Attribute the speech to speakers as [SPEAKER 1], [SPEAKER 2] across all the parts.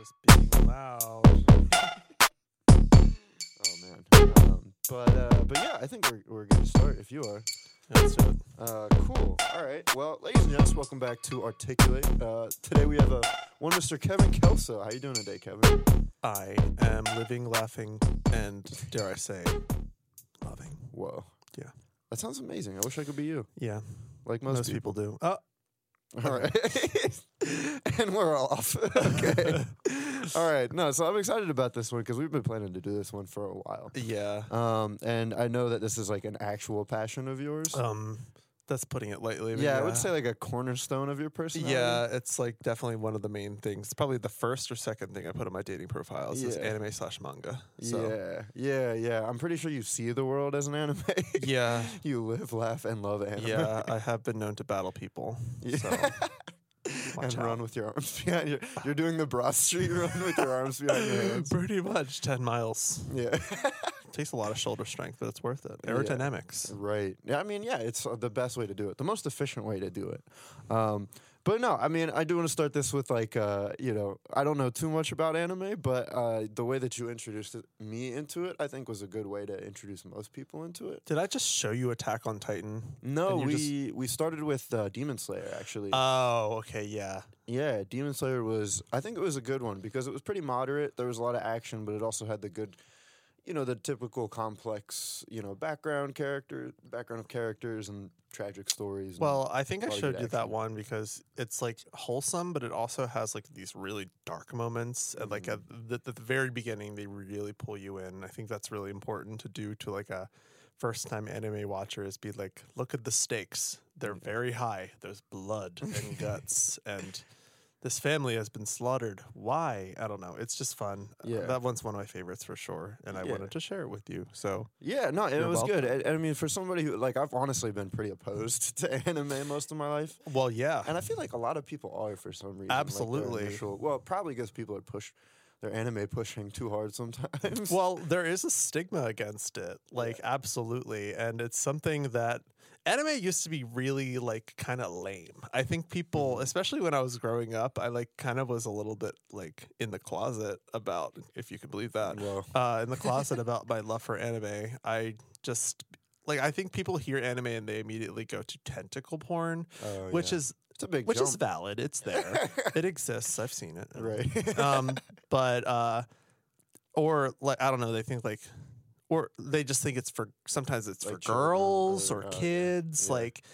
[SPEAKER 1] just being loud.
[SPEAKER 2] Oh man. Um, but uh, but yeah, I think we're we're gonna start if you are.
[SPEAKER 1] Let's it.
[SPEAKER 2] Uh, cool. All right. Well, ladies and gents, welcome back to Articulate. Uh, today we have a one Mr. Kevin Kelso. How you doing today, Kevin?
[SPEAKER 1] I am living, laughing, and dare I say, loving.
[SPEAKER 2] Whoa.
[SPEAKER 1] Yeah.
[SPEAKER 2] That sounds amazing. I wish I could be you,
[SPEAKER 1] Yeah,
[SPEAKER 2] like most,
[SPEAKER 1] most,
[SPEAKER 2] people.
[SPEAKER 1] people. do. Oh,
[SPEAKER 2] All right. and we're off. okay. All right. No, so I'm excited about this one because we've been planning to do this one for a while.
[SPEAKER 1] yeah.
[SPEAKER 2] Um, and I know that this is like an actual passion of yours.
[SPEAKER 1] Um, that's putting it lightly. but
[SPEAKER 2] yeah, I would say like a cornerstone of your personality.
[SPEAKER 1] Yeah, it's like definitely one of the main things. It's probably the first or second thing I put on my dating profiles is
[SPEAKER 2] Yeah.
[SPEAKER 1] anime slash manga. So
[SPEAKER 2] Yeah, yeah, yeah. I'm pretty sure you see the world as an anime.
[SPEAKER 1] yeah,
[SPEAKER 2] you live, laugh, and love anime.
[SPEAKER 1] yeah, I have been known to battle people.
[SPEAKER 2] Yeah.
[SPEAKER 1] So watch
[SPEAKER 2] and
[SPEAKER 1] out.
[SPEAKER 2] run with your arms behind you. You're doing the Broad Street run with your arms behind your hands.
[SPEAKER 1] Pretty much ten miles.
[SPEAKER 2] Yeah.
[SPEAKER 1] Takes a lot of shoulder strength, but it's worth it.
[SPEAKER 2] Yeah.
[SPEAKER 1] Aerodynamics.
[SPEAKER 2] right. Yeah. I mean, yeah, it's uh, the best way to do it, the most efficient way to do it. Um, but no, I mean, I do want to start this with like, uh, you know, I don't know too much about anime, but uh, the way that you introduced me into it, I think was a good way to introduce most people into it.
[SPEAKER 1] Did I just show you Attack on Titan?
[SPEAKER 2] No, we
[SPEAKER 1] just-
[SPEAKER 2] we started with uh, Demon Slayer actually.
[SPEAKER 1] Oh, okay, yeah.
[SPEAKER 2] Yeah, Demon Slayer was. I think it was a good one because it was pretty moderate. There was a lot of action, but it also had the good, you know, the typical complex, you know, background character, background of characters and tragic stories. and-
[SPEAKER 1] Well, I think I showed you that one because it's like wholesome, but it also has like these really dark moments. And like at
[SPEAKER 2] Mm-hmm.
[SPEAKER 1] the, at the very beginning, they really pull you in. I think that's really important to do to like a first time anime watcher is be like, look at the stakes. They're very high. There's blood and guts and. This family has been slaughtered. Why? I don't know. It's just fun.
[SPEAKER 2] Yeah.
[SPEAKER 1] that one's one of my favorites for sure, and I
[SPEAKER 2] Yeah.
[SPEAKER 1] wanted to share it with you. So
[SPEAKER 2] yeah, no, and it was good.
[SPEAKER 1] welcome.
[SPEAKER 2] And I mean, for somebody who like, I've honestly been pretty opposed to anime most of my life,
[SPEAKER 1] Well, yeah.
[SPEAKER 2] and I feel like a lot of people are for some reason. like,
[SPEAKER 1] Absolutely.
[SPEAKER 2] initial- well, probably because people are push, their anime pushing too hard sometimes.
[SPEAKER 1] well, there is a stigma against it. Like, absolutely. And it's something that anime used to be really, like, kind of lame. I think people,
[SPEAKER 2] Mm-hmm.
[SPEAKER 1] especially when I was growing up, I, like, kind of was a little bit, like, in the closet about, if you could believe that, uh, in the closet about my love for anime. I just. Like I think people hear anime and they immediately go to tentacle porn,
[SPEAKER 2] oh,
[SPEAKER 1] which
[SPEAKER 2] yeah.
[SPEAKER 1] is
[SPEAKER 2] it's a big
[SPEAKER 1] which is valid. It's there. it exists. I've seen it.
[SPEAKER 2] right.
[SPEAKER 1] um, but uh, or like I don't know, they think like, or they just think it's for sometimes it's
[SPEAKER 2] Like
[SPEAKER 1] for girls
[SPEAKER 2] or-
[SPEAKER 1] or
[SPEAKER 2] oh,
[SPEAKER 1] kids,
[SPEAKER 2] Yeah.
[SPEAKER 1] like.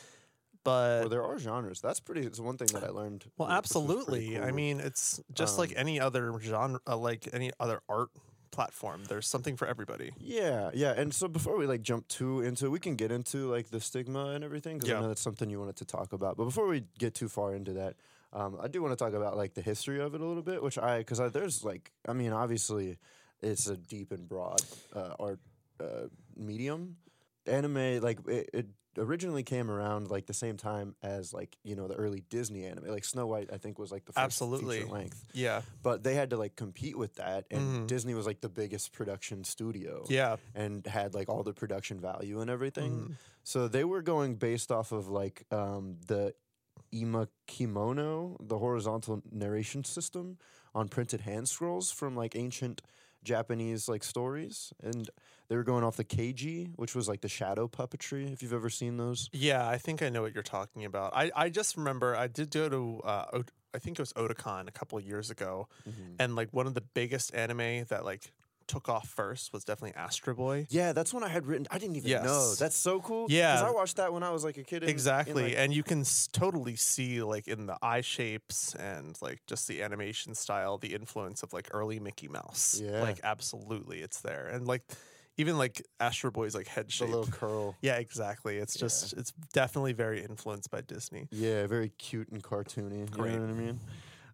[SPEAKER 1] But
[SPEAKER 2] well, there are genres. That's pretty. It's one thing that I learned.
[SPEAKER 1] well,
[SPEAKER 2] which was pretty
[SPEAKER 1] absolutely. I mean, it's just like
[SPEAKER 2] Um,
[SPEAKER 1] any other genre, uh, like any other art platform. There's something for everybody.
[SPEAKER 2] Yeah, yeah. And so before we like jump too into, we can get into like the stigma and everything because
[SPEAKER 1] Yeah.
[SPEAKER 2] I know that's something you wanted to talk about. But before we get too far into that, um, I do want to talk about like the history of it a little bit, which I because I, there's like I mean obviously it's a deep and broad uh, art uh, medium. Anime like it, it originally came around like the same time as like you know the early Disney anime, like Snow White. I think was like the first
[SPEAKER 1] Absolutely.
[SPEAKER 2] feature length.
[SPEAKER 1] Yeah,
[SPEAKER 2] But they had to like compete with that, and
[SPEAKER 1] Mhm.
[SPEAKER 2] Disney was like the biggest production studio
[SPEAKER 1] yeah.
[SPEAKER 2] and had like all the production value and everything.
[SPEAKER 1] Mhm.
[SPEAKER 2] So they were going based off of like um, the Ima Kimono, the horizontal narration system on printed hand scrolls from like ancient Japanese like stories, and they were going off the Keiji, which was like the shadow puppetry. If you've ever seen those,
[SPEAKER 1] Yeah, I think I know what you're talking about. I, I just remember I did go to uh, I think it was Otakon a couple of years ago, and like one of the biggest anime that like took off first was definitely Astro Boy.
[SPEAKER 2] yeah, that's one I had written. I didn't even know. That's so cool.
[SPEAKER 1] Yeah.
[SPEAKER 2] because I watched that when I was like a kid. in- in,
[SPEAKER 1] Exactly,
[SPEAKER 2] like-
[SPEAKER 1] and you can s- totally see like in the eye shapes and like just the animation style, the influence of like early Mickey Mouse.
[SPEAKER 2] Yeah.
[SPEAKER 1] like absolutely, it's there, and like even like Astro Boy's like head shape, the
[SPEAKER 2] little curl.
[SPEAKER 1] yeah, exactly. It's just it's definitely very influenced by Disney.
[SPEAKER 2] Yeah, very cute and cartoony. You know what I mean?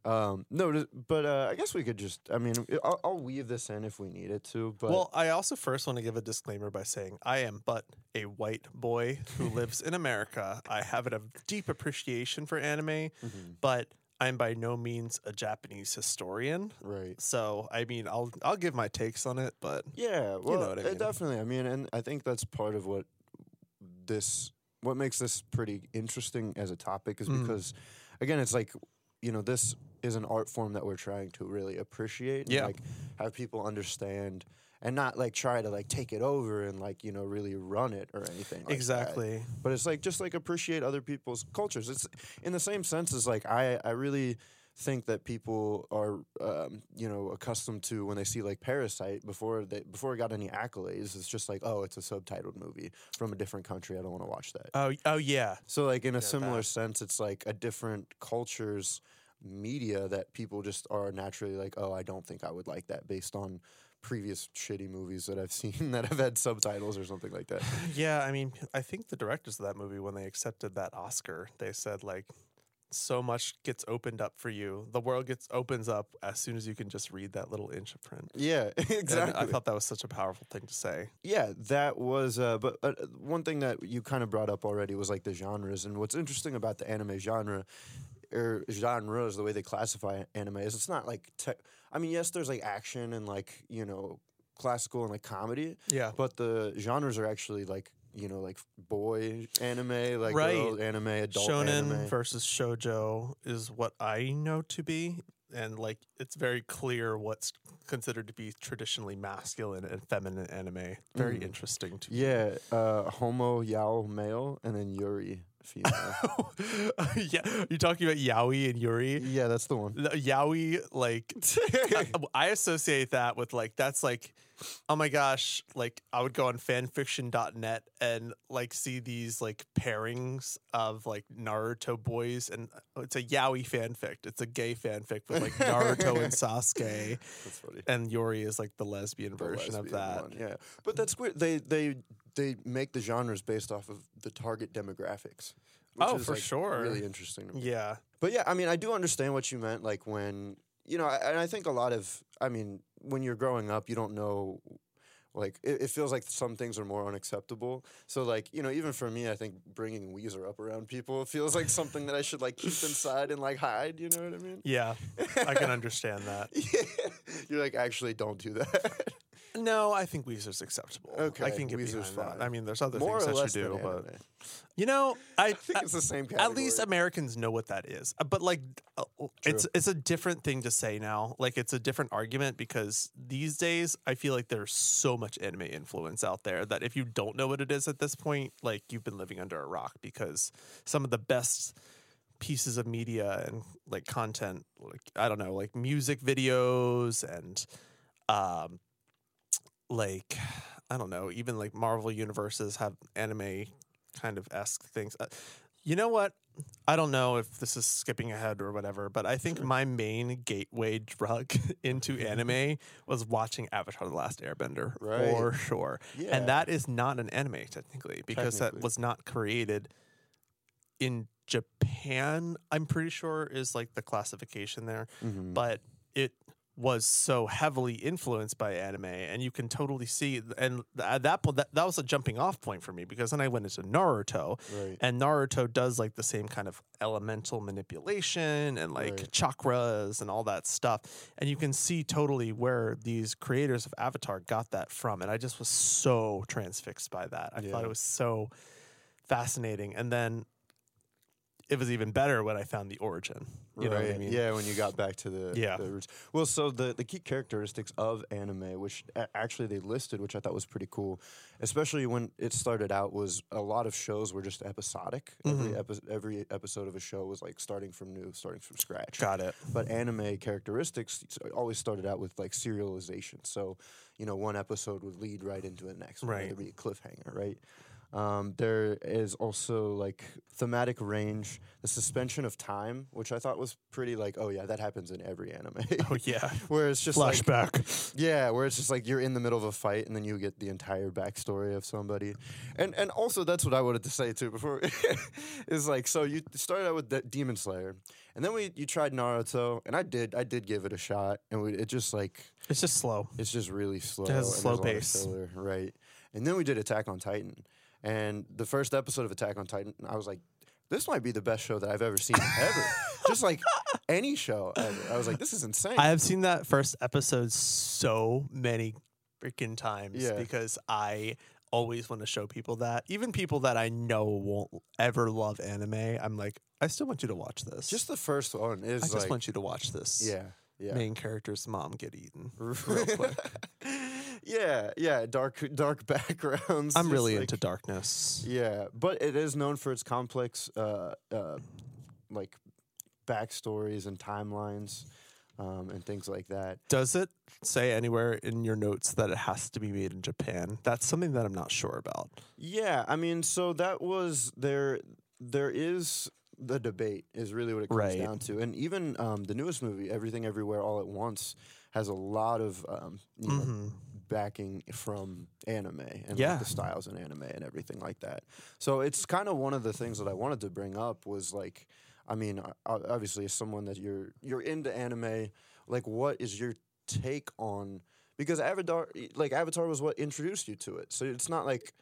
[SPEAKER 2] Um, no, but uh, I guess we could just. I mean, I'll, I'll weave this in if we needed to. But
[SPEAKER 1] well, I also first want to give a disclaimer by saying I am but a white boy who lives in America. I have a deep appreciation for anime,
[SPEAKER 2] Mhm.
[SPEAKER 1] but I'm by no means a Japanese historian.
[SPEAKER 2] right.
[SPEAKER 1] So I mean, I'll I'll give my takes on it, but
[SPEAKER 2] Yeah, well,
[SPEAKER 1] know what I
[SPEAKER 2] uh,
[SPEAKER 1] mean.
[SPEAKER 2] definitely. I mean, and I think that's part of what this, what makes this pretty interesting as a topic is
[SPEAKER 1] Mm.
[SPEAKER 2] because, again, it's like you know this is an art form that we're trying to really appreciate and
[SPEAKER 1] Yeah.
[SPEAKER 2] like have people understand and not like try to like take it over and like you know really run it or anything like that.
[SPEAKER 1] exactly.
[SPEAKER 2] but it's like just like appreciate other people's cultures it's in the same sense as like i i really think that people are um, you know accustomed to when they see like parasite before they before it got any accolades it's just like oh it's a subtitled movie from a different country i don't want to watch that
[SPEAKER 1] Oh, oh yeah.
[SPEAKER 2] so like in a
[SPEAKER 1] Yeah,
[SPEAKER 2] similar
[SPEAKER 1] that.
[SPEAKER 2] sense it's like a different culture's media that people just are naturally like oh i don't think i would like that based on previous shitty movies that i've seen that have had subtitles or something like that
[SPEAKER 1] Yeah, I mean, I think the directors of that movie, when they accepted that Oscar, they said like, so much gets opened up for you. The world gets opens up as soon as you can just read that little inch of print.
[SPEAKER 2] yeah
[SPEAKER 1] And
[SPEAKER 2] exactly
[SPEAKER 1] I thought that was such a powerful thing to say.
[SPEAKER 2] Yeah, that was. Uh, but uh, one thing that you kind of brought up already was like the genres, and what's interesting about the anime genre or genres, the way they classify anime is it's not like. Te- I mean, yes, there's like action and like you know classical and like comedy,
[SPEAKER 1] Yeah.
[SPEAKER 2] but the genres are actually like you know like boy anime, like
[SPEAKER 1] Right.
[SPEAKER 2] girl anime, adult
[SPEAKER 1] Shonen
[SPEAKER 2] anime.
[SPEAKER 1] versus shojo is what I know to be. And like it's very clear what's considered to be traditionally masculine and feminine anime. Very
[SPEAKER 2] Mhm.
[SPEAKER 1] interesting to
[SPEAKER 2] yeah, uh, homo yao male, and then yuri female.
[SPEAKER 1] yeah, you're talking about yaoi and yuri.
[SPEAKER 2] yeah, that's the one.
[SPEAKER 1] The yaoi, like I, I associate that with like that's like oh my gosh like i would go on fanfiction.net and like see these like pairings of like naruto boys and uh, it's a yaoi fanfic it's a gay fanfic with like naruto and sasuke
[SPEAKER 2] That's funny.
[SPEAKER 1] and yuri is like the lesbian
[SPEAKER 2] the
[SPEAKER 1] version of that
[SPEAKER 2] one, yeah, but that's weird. They they they make the genres based off of the target demographics. which
[SPEAKER 1] Oh,
[SPEAKER 2] is,
[SPEAKER 1] for
[SPEAKER 2] like,
[SPEAKER 1] sure.
[SPEAKER 2] Really interesting. To me.
[SPEAKER 1] yeah
[SPEAKER 2] But yeah, I mean, I do understand what you meant. Like when you know, and I think a lot of, I mean, when you're growing up, you don't know. Like it, it feels like some things are more unacceptable. So like you know, even for me, I think bringing Weezer up around people feels like something that I should like keep inside and like hide. You know what I mean?
[SPEAKER 1] yeah i can understand that
[SPEAKER 2] Yeah. You're like, actually, don't do that.
[SPEAKER 1] No i think weezer's acceptable
[SPEAKER 2] Okay,
[SPEAKER 1] i can get
[SPEAKER 2] Weezer's
[SPEAKER 1] behind that.
[SPEAKER 2] fine.
[SPEAKER 1] i mean there's other
[SPEAKER 2] More
[SPEAKER 1] things that you do but
[SPEAKER 2] anime.
[SPEAKER 1] you know i,
[SPEAKER 2] I think it's the same category.
[SPEAKER 1] At least Americans know what that is. Uh, But like uh, uh, it's it's a different thing to say now. Like it's a different argument because these days I feel like there's so much anime influence out there that if you don't know what it is at this point, like you've been living under a rock because some of the best pieces of media and like content like I don't know, like music videos and um like I don't know, even like Marvel universes have anime kind of esque things. Uh, you know what? I don't know if this is skipping ahead or whatever, but I think my main gateway drug into anime was watching Avatar: The Last Airbender
[SPEAKER 2] Right.
[SPEAKER 1] for sure.
[SPEAKER 2] Yeah.
[SPEAKER 1] And that is not an anime technically because that was not created in Japan. I'm pretty sure is like the classification there
[SPEAKER 2] Mhm.
[SPEAKER 1] but it was so heavily influenced by anime and you can totally see and at that point that, that was a jumping off point for me because then i went into naruto
[SPEAKER 2] right.
[SPEAKER 1] and naruto does like the same kind of elemental manipulation and like
[SPEAKER 2] Right.
[SPEAKER 1] chakras and all that stuff and you can see totally where these creators of avatar got that from and i just was so transfixed by that i thought it was so fascinating and then it was even better when i found the origin you know what i
[SPEAKER 2] Right.
[SPEAKER 1] mean
[SPEAKER 2] Yeah, when you got back to the
[SPEAKER 1] Yeah.
[SPEAKER 2] the roots. Well, so the the key characteristics of anime, which actually they listed, which I thought was pretty cool, especially when it started out, was a lot of shows were just episodic. Every
[SPEAKER 1] Mhm.
[SPEAKER 2] epi- every episode of a show was like starting from new, starting from scratch.
[SPEAKER 1] got it
[SPEAKER 2] But anime characteristics always started out with like serialization. So, you know, one episode would lead right into the next. one,
[SPEAKER 1] Right.
[SPEAKER 2] There'd be a cliffhanger, right? Um, there is also like thematic range, the suspension of time, which I thought was pretty like, oh yeah, that happens in every anime.
[SPEAKER 1] Oh yeah,
[SPEAKER 2] where it's just like,
[SPEAKER 1] flashback.
[SPEAKER 2] yeah, where it's just like you're in the middle of a fight and then you get the entire backstory of somebody, and and also that's what I wanted to say too before is like so you started out with De- Demon Slayer, and then we you tried Naruto, and I did I did give it a shot, and we, it just like
[SPEAKER 1] it's just slow.
[SPEAKER 2] it's just really slow.
[SPEAKER 1] It has a slow pace.
[SPEAKER 2] filler, right? And then we did Attack on Titan, and the first episode of Attack on Titan, I was like. This might be the best show that I've ever seen ever. Just like any show ever. I was like, this is insane.
[SPEAKER 1] I have seen that first episode so many freaking times
[SPEAKER 2] Yeah.
[SPEAKER 1] because I always want to show people that. Even people that I know won't ever love anime, I'm like, I still want you to watch this.
[SPEAKER 2] Just the first one is
[SPEAKER 1] I just
[SPEAKER 2] like
[SPEAKER 1] want you to watch this.
[SPEAKER 2] yeah, yeah.
[SPEAKER 1] Main character's mom get eaten.
[SPEAKER 2] real
[SPEAKER 1] quick.
[SPEAKER 2] yeah, yeah, dark dark backgrounds.
[SPEAKER 1] I'm really
[SPEAKER 2] like-
[SPEAKER 1] into darkness.
[SPEAKER 2] Yeah, but it is known for its complex, uh, uh, like backstories and timelines, um, and things like that.
[SPEAKER 1] Does it say anywhere in your notes that it has to be made in Japan? That's something that I'm not sure about.
[SPEAKER 2] Yeah, I mean, so that was there. There is the debate is really what it comes
[SPEAKER 1] Right.
[SPEAKER 2] down to, and even um, the newest movie, Everything Everywhere All at Once, has a lot of um, you know,
[SPEAKER 1] Mhm.
[SPEAKER 2] Backing from anime and
[SPEAKER 1] Yeah.
[SPEAKER 2] like the styles in anime and everything like that. So it's kind of one of the things that I wanted to bring up was like, I mean, obviously, as someone that you're you're into anime, like, what is your take on? Because Avatar, like Avatar, was what introduced you to it. So it's not like,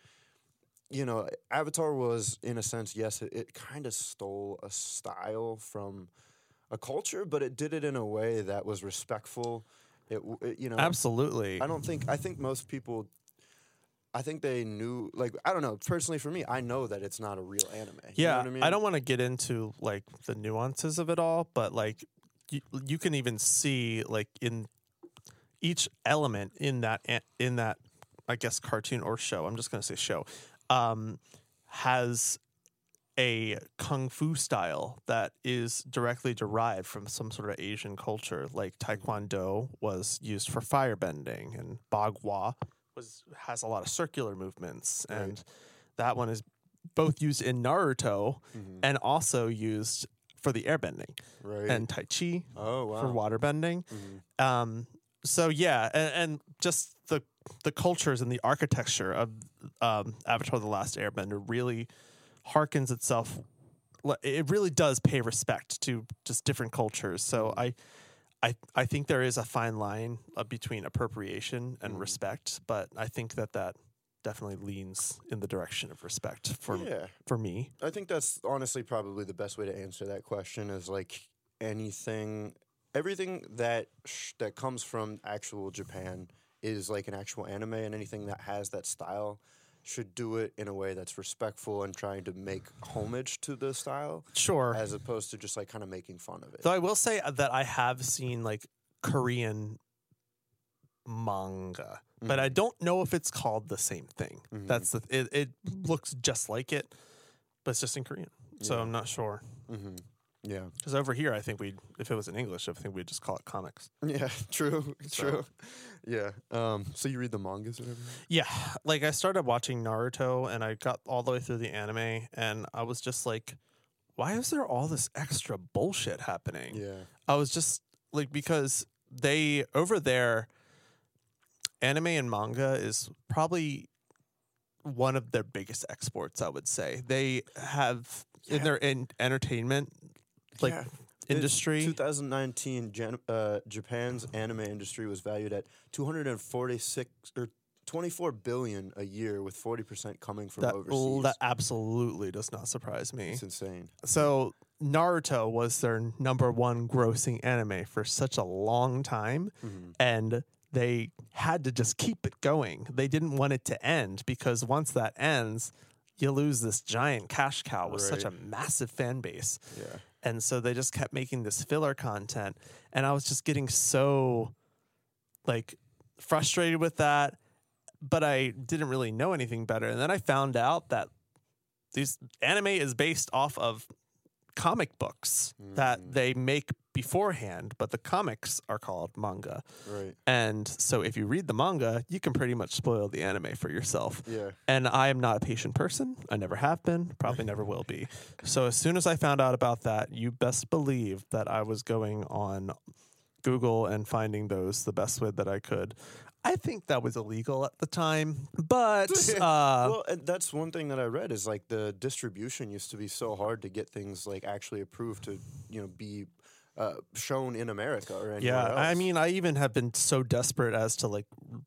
[SPEAKER 2] you know, Avatar was in a sense, yes, it, it kind of stole a style from a culture, but it did it in a way that was respectful. It, it you know,
[SPEAKER 1] Absolutely.
[SPEAKER 2] I don't think I think most people I think they knew like I don't know, personally for me, I know that it's not a real anime. You know
[SPEAKER 1] yeah,
[SPEAKER 2] what I mean?
[SPEAKER 1] don't want to get into like the nuances of it all, but like you, you can even see like in each element in that in that I guess cartoon or show. I'm just going to say show. Um has a kung fu style that is directly derived from some sort of Asian culture. Like Taekwondo was used for firebending, and Bagua was has a lot of circular movements,
[SPEAKER 2] Right.
[SPEAKER 1] and that one is both used in Naruto
[SPEAKER 2] Mhm.
[SPEAKER 1] and also used for the airbending
[SPEAKER 2] right.
[SPEAKER 1] and Tai Chi
[SPEAKER 2] oh wow.
[SPEAKER 1] for waterbending.
[SPEAKER 2] Mhm.
[SPEAKER 1] Um, so yeah, and, and just the the cultures and the architecture of um, Avatar: The Last Airbender really harkens itself. It really does pay respect to just different cultures. So I, I, I think there is a fine line uh, between appropriation and
[SPEAKER 2] Mhm.
[SPEAKER 1] respect, but I think that that definitely leans in the direction of respect for
[SPEAKER 2] yeah.
[SPEAKER 1] for me.
[SPEAKER 2] I think that's honestly probably the best way to answer that question is like anything everything that sh- that comes from actual Japan is like an actual anime and anything that has that style should do it in a way that's respectful and trying to make homage to the style
[SPEAKER 1] Sure.
[SPEAKER 2] as opposed to just like kind of making fun of it.
[SPEAKER 1] Though I will say that I have seen like Korean manga, but I don't know if it's called the same thing.
[SPEAKER 2] Mhm.
[SPEAKER 1] That's the it, it looks just like it, but it's just in Korean. So
[SPEAKER 2] Yeah.
[SPEAKER 1] I'm not sure.
[SPEAKER 2] hmm Yeah.
[SPEAKER 1] Because over here, I think we, would if it was in English, I think we'd just call it comics.
[SPEAKER 2] Yeah, true,
[SPEAKER 1] So-
[SPEAKER 2] true. Yeah. Um. So you read the mangas and everything?
[SPEAKER 1] Yeah, like I started watching Naruto, and I got all the way through the anime, and I was just like, why is there all this extra bullshit happening?
[SPEAKER 2] Yeah.
[SPEAKER 1] I was just like because they over there anime and manga is probably one of their biggest exports, I would say. They have in their in entertainment like
[SPEAKER 2] Yeah.
[SPEAKER 1] industry
[SPEAKER 2] 2019, Jan- uh, Japan's anime industry was valued at 246 or 24 billion a year, with 40 percent coming from
[SPEAKER 1] that,
[SPEAKER 2] overseas.
[SPEAKER 1] that absolutely does not surprise me.
[SPEAKER 2] it's insane.
[SPEAKER 1] So Naruto was their number one grossing anime for such a long time.
[SPEAKER 2] Mhm.
[SPEAKER 1] and they had to just keep it going. They didn't want it to end because once that ends, you lose this giant cash cow with such a massive fan base.
[SPEAKER 2] Yeah.
[SPEAKER 1] And so they just kept making this filler content. And I was just getting so like frustrated with that. But I didn't really know anything better. And then I found out that these anime is based off of comic books that
[SPEAKER 2] Mm.
[SPEAKER 1] they make beforehand, but the comics are called manga.
[SPEAKER 2] Right.
[SPEAKER 1] And so if you read the manga, you can pretty much spoil the anime for yourself.
[SPEAKER 2] Yeah.
[SPEAKER 1] And I am not a patient person. I never have been, probably never will be. So as soon as I found out about that, you best believe that I was going on Google and finding those the best way that I could. I think that was illegal at the time, but uh,
[SPEAKER 2] well, that's one thing that I read is like the distribution used to be so hard to get things like actually approved to you know be uh, shown in America or anywhere
[SPEAKER 1] yeah, I mean, I even have been so desperate as to like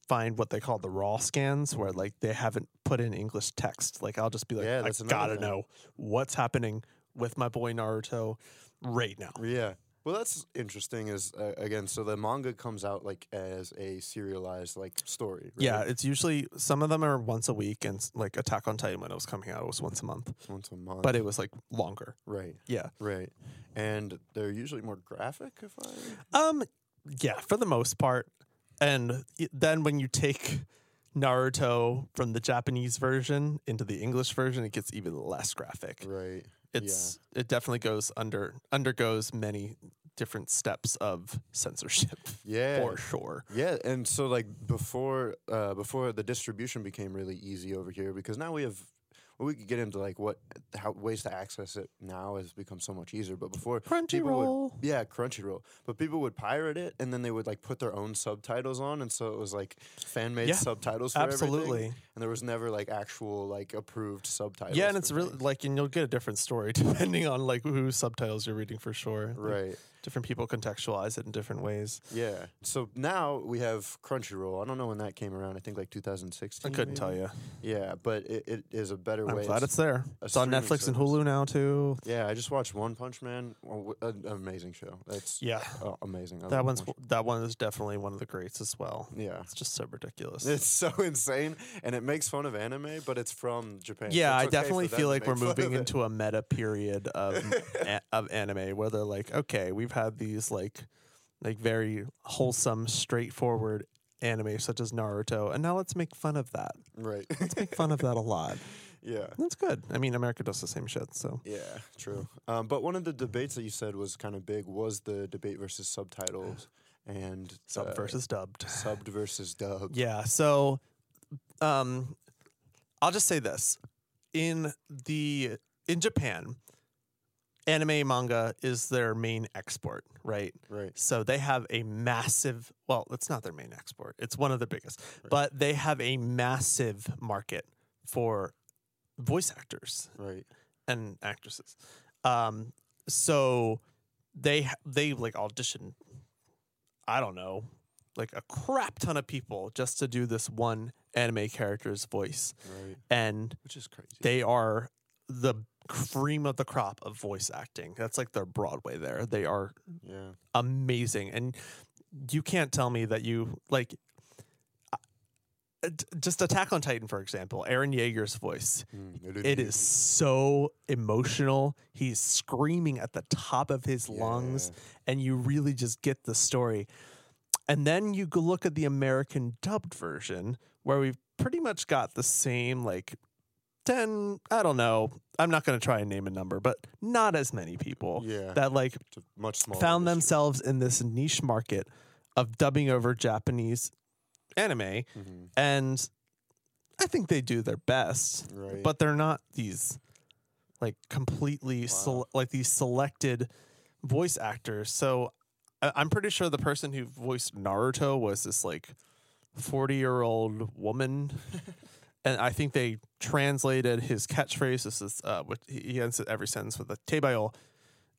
[SPEAKER 1] find what they call the raw scans, where like they haven't put in English text. Like I'll just be like,
[SPEAKER 2] Yeah,
[SPEAKER 1] I gotta
[SPEAKER 2] thing.
[SPEAKER 1] know what's happening with my boy Naruto right now.
[SPEAKER 2] Yeah. Well, that's interesting. Is uh, again, so the manga comes out like as a serialized like story. Right?
[SPEAKER 1] Yeah, it's usually some of them are once a week, and like Attack on Titan when it was coming out, it was once a month,
[SPEAKER 2] once a month.
[SPEAKER 1] but it was like longer.
[SPEAKER 2] right,
[SPEAKER 1] Yeah.
[SPEAKER 2] right, and they're usually more graphic. If I
[SPEAKER 1] Um, yeah, for the most part. And then when you take Naruto from the Japanese version into the English version, it gets even less graphic.
[SPEAKER 2] right,
[SPEAKER 1] It's it definitely goes under undergoes many different steps of censorship
[SPEAKER 2] yeah,
[SPEAKER 1] for sure.
[SPEAKER 2] Yeah, and so like before, uh, before the distribution became really easy over here, because now we have, well, we could get into like what how ways to access it now has become so much easier. But before,
[SPEAKER 1] Crunchyroll.
[SPEAKER 2] yeah, Crunchyroll, but people would pirate it, and then they would like put their own subtitles on, and so it was like fan made
[SPEAKER 1] Yeah,
[SPEAKER 2] subtitles for everything,
[SPEAKER 1] Absolutely.
[SPEAKER 2] And there was never like actual like approved subtitles.
[SPEAKER 1] Yeah, and it's really like and you'll get a different story depending on like whose subtitles you're reading for sure. Like,
[SPEAKER 2] right.
[SPEAKER 1] different people contextualize it in different ways.
[SPEAKER 2] Yeah. So now we have Crunchyroll. I don't know when that came around. I think like 2016.
[SPEAKER 1] I couldn't tell you.
[SPEAKER 2] Yeah, but it, it is a better way.
[SPEAKER 1] I'm
[SPEAKER 2] way.
[SPEAKER 1] glad it's there.
[SPEAKER 2] a
[SPEAKER 1] It's on Netflix and. Hulu now too.
[SPEAKER 2] Yeah, I just watched One Punch Man. Oh, An amazing show. That's
[SPEAKER 1] Yeah,
[SPEAKER 2] oh, amazing. I
[SPEAKER 1] that one's
[SPEAKER 2] One
[SPEAKER 1] that one is definitely one of the greats as well.
[SPEAKER 2] Yeah.
[SPEAKER 1] It's just so ridiculous.
[SPEAKER 2] It's so insane, and it makes fun of anime, but it's from Japan.
[SPEAKER 1] yeah, I
[SPEAKER 2] okay
[SPEAKER 1] definitely feel like we're
[SPEAKER 2] make fun of
[SPEAKER 1] moving into a meta period of a- of anime where they're like, okay, we've had these like like very wholesome, straightforward anime such as Naruto, and now let's make fun of that.
[SPEAKER 2] right.
[SPEAKER 1] Let's make fun of that a lot.
[SPEAKER 2] yeah.
[SPEAKER 1] That's good. I mean, America does the same shit, so
[SPEAKER 2] Yeah, true. Um, but one of the debates that you said was kind of big was the debate versus subtitles and
[SPEAKER 1] sub
[SPEAKER 2] uh,
[SPEAKER 1] versus dubbed.
[SPEAKER 2] subbed versus dubbed.
[SPEAKER 1] Yeah. So, um, I'll just say this: in the in Japan, anime manga is their main export, right?
[SPEAKER 2] Right.
[SPEAKER 1] So they have a massive. Well, it's not their main export; it's one of the biggest. But they have a massive market for voice actors
[SPEAKER 2] Right.
[SPEAKER 1] and actresses. Um, so they they like audition. I don't know, like a crap ton of people just to do this one anime character's voice,
[SPEAKER 2] Right.
[SPEAKER 1] and
[SPEAKER 2] Which is crazy.
[SPEAKER 1] they are the cream of the crop of voice acting. That's like their Broadway. There, they are
[SPEAKER 2] yeah.
[SPEAKER 1] amazing, and you can't tell me that you like. uh, Just Attack on Titan, for example, Eren Yeager's voice
[SPEAKER 2] Mm,
[SPEAKER 1] it is so emotional. He's screaming at the top of his lungs, and you really just get the story. And then you go look at the American dubbed version, where we've pretty much got the same, like 10, I don't know. I'm not going to try and name a number, but not as many people
[SPEAKER 2] Yeah.
[SPEAKER 1] that like
[SPEAKER 2] much smaller.
[SPEAKER 1] found
[SPEAKER 2] industry.
[SPEAKER 1] themselves in this niche market of dubbing over Japanese anime.
[SPEAKER 2] Mhm.
[SPEAKER 1] And I think they do their best
[SPEAKER 2] Right.
[SPEAKER 1] but they're not these like completely sele- like these selected voice actors. So I'm pretty sure the person who voiced Naruto was this like 40 year old woman. and I think they translated his catchphrase. This is uh, what he ends every sentence with a tebayo.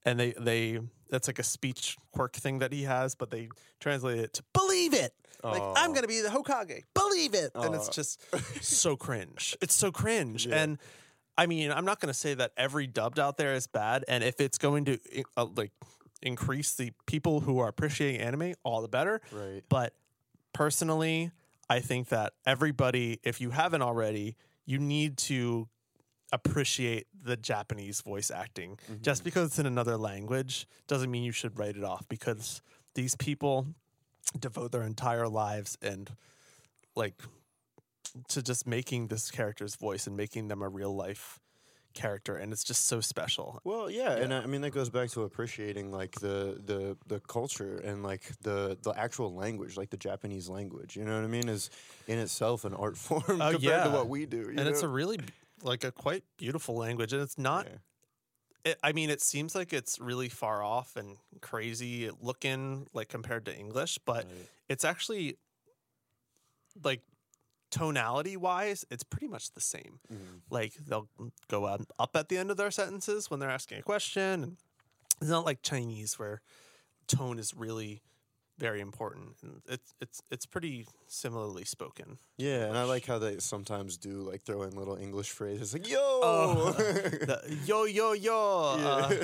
[SPEAKER 1] And they, they, that's like a speech quirk thing that he has, but they translate it to believe it. Like, I'm
[SPEAKER 2] Oh.
[SPEAKER 1] going to be the Hokage. Believe it. And it's
[SPEAKER 2] Oh.
[SPEAKER 1] just so cringe. It's so cringe.
[SPEAKER 2] Yeah.
[SPEAKER 1] And I mean, I'm not going to say that every dubbed out there is bad. And if it's going to uh, like increase the people who are appreciating anime, all the better.
[SPEAKER 2] Right.
[SPEAKER 1] But personally, I think that everybody, if you haven't already, you need to appreciate the Japanese voice acting. Just
[SPEAKER 2] Mm-hmm.
[SPEAKER 1] because it's in another language doesn't mean you should write it off because these people devote their entire lives and like to just making this character's voice and making them a real life character and it's just so special.
[SPEAKER 2] Well, yeah, and I I mean that goes back to appreciating like the the the culture and like the the actual language, like the Japanese language. You know what I mean? Is in itself an art form
[SPEAKER 1] Oh,
[SPEAKER 2] compared
[SPEAKER 1] yeah.
[SPEAKER 2] to what we do. you
[SPEAKER 1] and it's a really like a quite beautiful language and it's not
[SPEAKER 2] Yeah.
[SPEAKER 1] it, I mean, it seems like it's really far off and crazy looking, like compared to English, but
[SPEAKER 2] Right.
[SPEAKER 1] it's actually like tonality wise, it's pretty much the same.
[SPEAKER 2] Mhm.
[SPEAKER 1] Like they'll go up, up at the end of their sentences when they're asking a question. And it's not like Chinese where tone is really very important. And it's it's it's pretty similarly spoken.
[SPEAKER 2] Yeah, and I like how they sometimes do like throw in little English phrases like "yo."
[SPEAKER 1] Oh, The yo yo yo. Uh,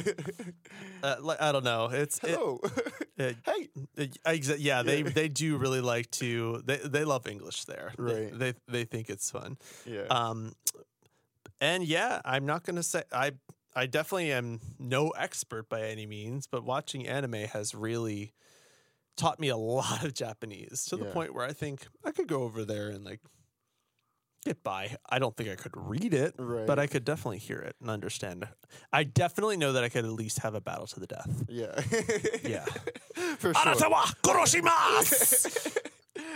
[SPEAKER 1] uh, like, I don't know. It's it,
[SPEAKER 2] Hello.
[SPEAKER 1] uh,
[SPEAKER 2] hey.
[SPEAKER 1] uh, exa- yeah, they
[SPEAKER 2] Yeah.
[SPEAKER 1] they do really like to they they love English there. They- They they, think it's fun.
[SPEAKER 2] Yeah.
[SPEAKER 1] Um, and yeah, I'm not gonna say I I definitely am no expert by any means, but watching anime has really taught me a lot of Japanese to the
[SPEAKER 2] Yeah.
[SPEAKER 1] point where I think I could go over there and like get by. I don't think I could read it,
[SPEAKER 2] right.
[SPEAKER 1] but I could definitely hear it and understand. I definitely know that I could at least have a battle to the death.
[SPEAKER 2] yeah.
[SPEAKER 1] Yeah.
[SPEAKER 2] For sure.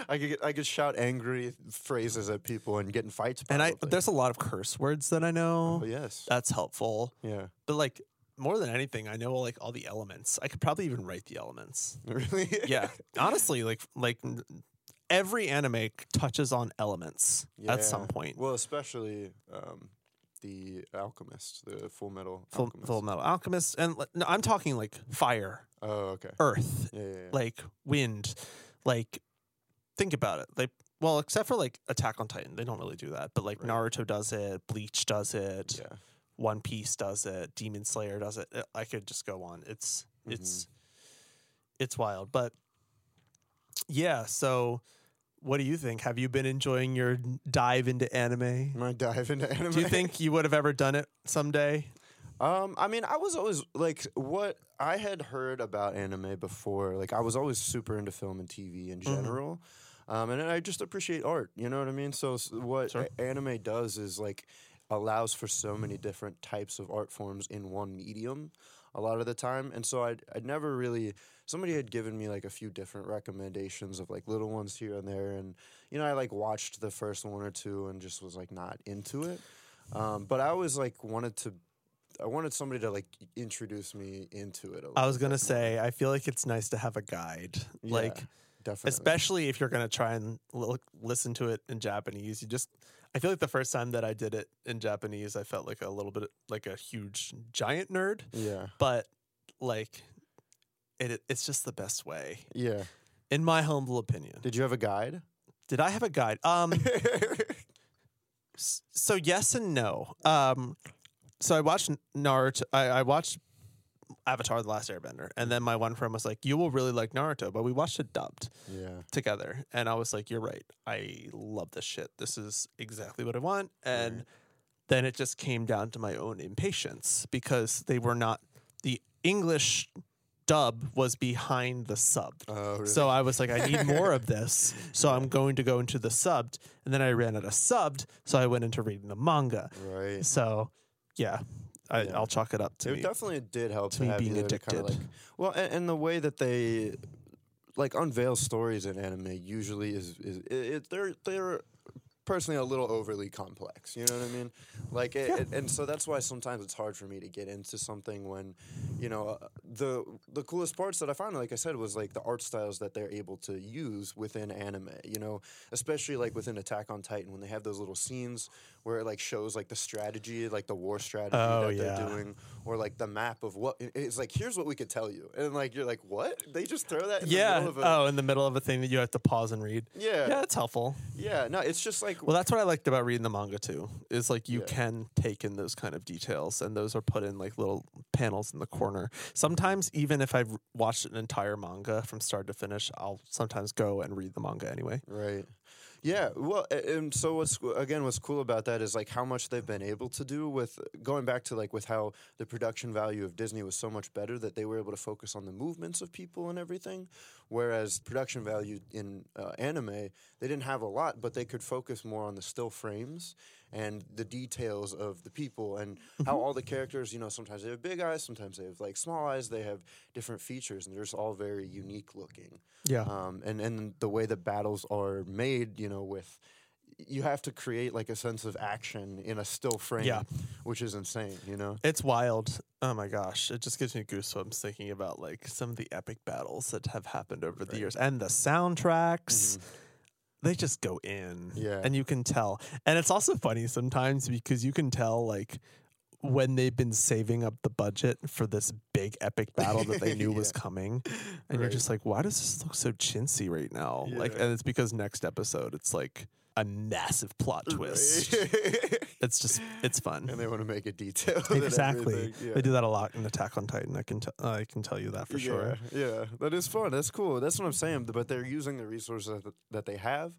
[SPEAKER 2] I could get, I could shout angry phrases at people and get in fights.
[SPEAKER 1] and I there's a lot of curse words that I know.
[SPEAKER 2] oh, yes.
[SPEAKER 1] That's helpful.
[SPEAKER 2] yeah.
[SPEAKER 1] But like more than anything, I know like all the elements. I could probably even write the elements.
[SPEAKER 2] Really?
[SPEAKER 1] Yeah, honestly, like like every anime touches on elements at some point.
[SPEAKER 2] Well, especially um, the Alchemist, the Full Metal
[SPEAKER 1] Full,
[SPEAKER 2] Alchemist.
[SPEAKER 1] Full Metal Alchemist, and no, I'm talking like fire,
[SPEAKER 2] Oh, okay.
[SPEAKER 1] earth,
[SPEAKER 2] Yeah, yeah, yeah.
[SPEAKER 1] like wind, like think about it. Like well, except for like Attack on Titan, they don't really do that. But like
[SPEAKER 2] Right.
[SPEAKER 1] Naruto does it, Bleach does it,
[SPEAKER 2] yeah.
[SPEAKER 1] One Piece does it, Demon Slayer does it. I could just go on. It's
[SPEAKER 2] Mm-hmm.
[SPEAKER 1] it's it's wild. But yeah, so what do you think? Have you been enjoying your dive into anime?
[SPEAKER 2] My dive into anime.
[SPEAKER 1] Do you think you would have ever done it someday?
[SPEAKER 2] Um, I mean, I was always like what I had heard about anime before. Like, I was always super into film and TV in
[SPEAKER 1] Mhm.
[SPEAKER 2] general, um, and I just appreciate art. You know what I mean? So, s- what
[SPEAKER 1] Sure.
[SPEAKER 2] anime does is like allows for so many different types of art forms in one medium a lot of the time. And so I'd, I'd never really, somebody had given me like a few different recommendations of like little ones here and there. And, you know, I like watched the first one or two and just was like not into it. Um, but I always like wanted to, I wanted somebody to like introduce me into it. A
[SPEAKER 1] I was gonna say I feel like it's nice to have a guide,
[SPEAKER 2] more.
[SPEAKER 1] like
[SPEAKER 2] definitely.
[SPEAKER 1] especially if you're gonna try and look, listen to it in Japanese. You just I feel like the first time that I did it in Japanese, I felt like a little bit like a huge giant nerd,
[SPEAKER 2] yeah.
[SPEAKER 1] but like it, it it's just the best way,
[SPEAKER 2] Yeah.
[SPEAKER 1] in my humble opinion.
[SPEAKER 2] Did you have a guide?
[SPEAKER 1] Did I have a guide? Um, so yes and no. Um, so I watched Naruto. I, I watched Avatar: The Last Airbender, and then my one friend was like, "You will really like Naruto," but we watched it dubbed
[SPEAKER 2] yeah.
[SPEAKER 1] together, and I was like, "You're right. I love this shit. This is exactly what I want." And
[SPEAKER 2] Right.
[SPEAKER 1] then it just came down to my own impatience because they were not the English dub was behind the sub.
[SPEAKER 2] Oh, really?
[SPEAKER 1] So I was like, I need more of this. So I'm going to go into the subbed. And then I ran out of subbed. So I went into reading the manga.
[SPEAKER 2] right.
[SPEAKER 1] So yeah, I,
[SPEAKER 2] Yeah.
[SPEAKER 1] I'll chalk it up to
[SPEAKER 2] it
[SPEAKER 1] me.
[SPEAKER 2] definitely did help
[SPEAKER 1] to me being addicted.
[SPEAKER 2] like, well, and, and the way that they like unveil stories in anime usually is is it, it, they're they're personally a little overly complex. You know what I mean? Like, it,
[SPEAKER 1] Yeah.
[SPEAKER 2] it- and so that's why sometimes it's hard for me to get into something when, you know, uh, the the coolest parts that I found, like I said, was like the art styles that they're able to use within anime. You know, especially like within Attack on Titan when they have those little scenes where it like shows like the strategy, like the war strategy
[SPEAKER 1] Oh,
[SPEAKER 2] that
[SPEAKER 1] yeah.
[SPEAKER 2] they're doing, or like the map of what it's like. Here's what we could tell you, and like you're like, what? They just throw that in the
[SPEAKER 1] yeah.
[SPEAKER 2] middle of a
[SPEAKER 1] oh, in the middle of a thing that you have to pause and read.
[SPEAKER 2] yeah,
[SPEAKER 1] Yeah, it's helpful.
[SPEAKER 2] yeah. No, it's just like
[SPEAKER 1] Well, that's what I liked about reading the manga too. Is like you
[SPEAKER 2] Yeah.
[SPEAKER 1] can take in those kind of details, and those are put in like little panels in the corner. Sometimes, even if I've watched an entire manga from start to finish, I'll sometimes go and read the manga anyway.
[SPEAKER 2] Right. Yeah. Well, and so what's again what's cool about that is like how much they've been able to do with going back to like with how the production value of Disney was so much better that they were able to focus on the movements of people and everything, whereas production value in uh, anime they didn't have a lot, but they could focus more on the still frames and the details of the people and how all the characters, you know, sometimes they have big eyes, sometimes they have like small eyes, they have different features, and they're just all very unique looking
[SPEAKER 1] Yeah.
[SPEAKER 2] um, and and the way the battles are made, you know, with you have to create like a sense of action in a still frame,
[SPEAKER 1] Yeah.
[SPEAKER 2] which is insane, you know.
[SPEAKER 1] It's wild. Oh my gosh. It just gives me goosebumps thinking about like some of the epic battles that have happened over the years and the soundtracks.
[SPEAKER 2] Mhm.
[SPEAKER 1] They just go in.
[SPEAKER 2] Yeah.
[SPEAKER 1] And you can tell. And it's also funny sometimes because you can tell like when they've been saving up the budget for this big epic battle that they knew was coming, and you're just like, why does this look so chintzy right now? Like, and it's because next episode it's like a massive plot twist. It's just it's fun.
[SPEAKER 2] and they want to make it detailed.
[SPEAKER 1] Exactly.
[SPEAKER 2] yeah.
[SPEAKER 1] They do that a lot in Attack on Titan. I can t- I can tell you that for sure.
[SPEAKER 2] Yeah, yeah, that is fun. That's cool. That's what I'm saying. But they're using the resources that, that they have,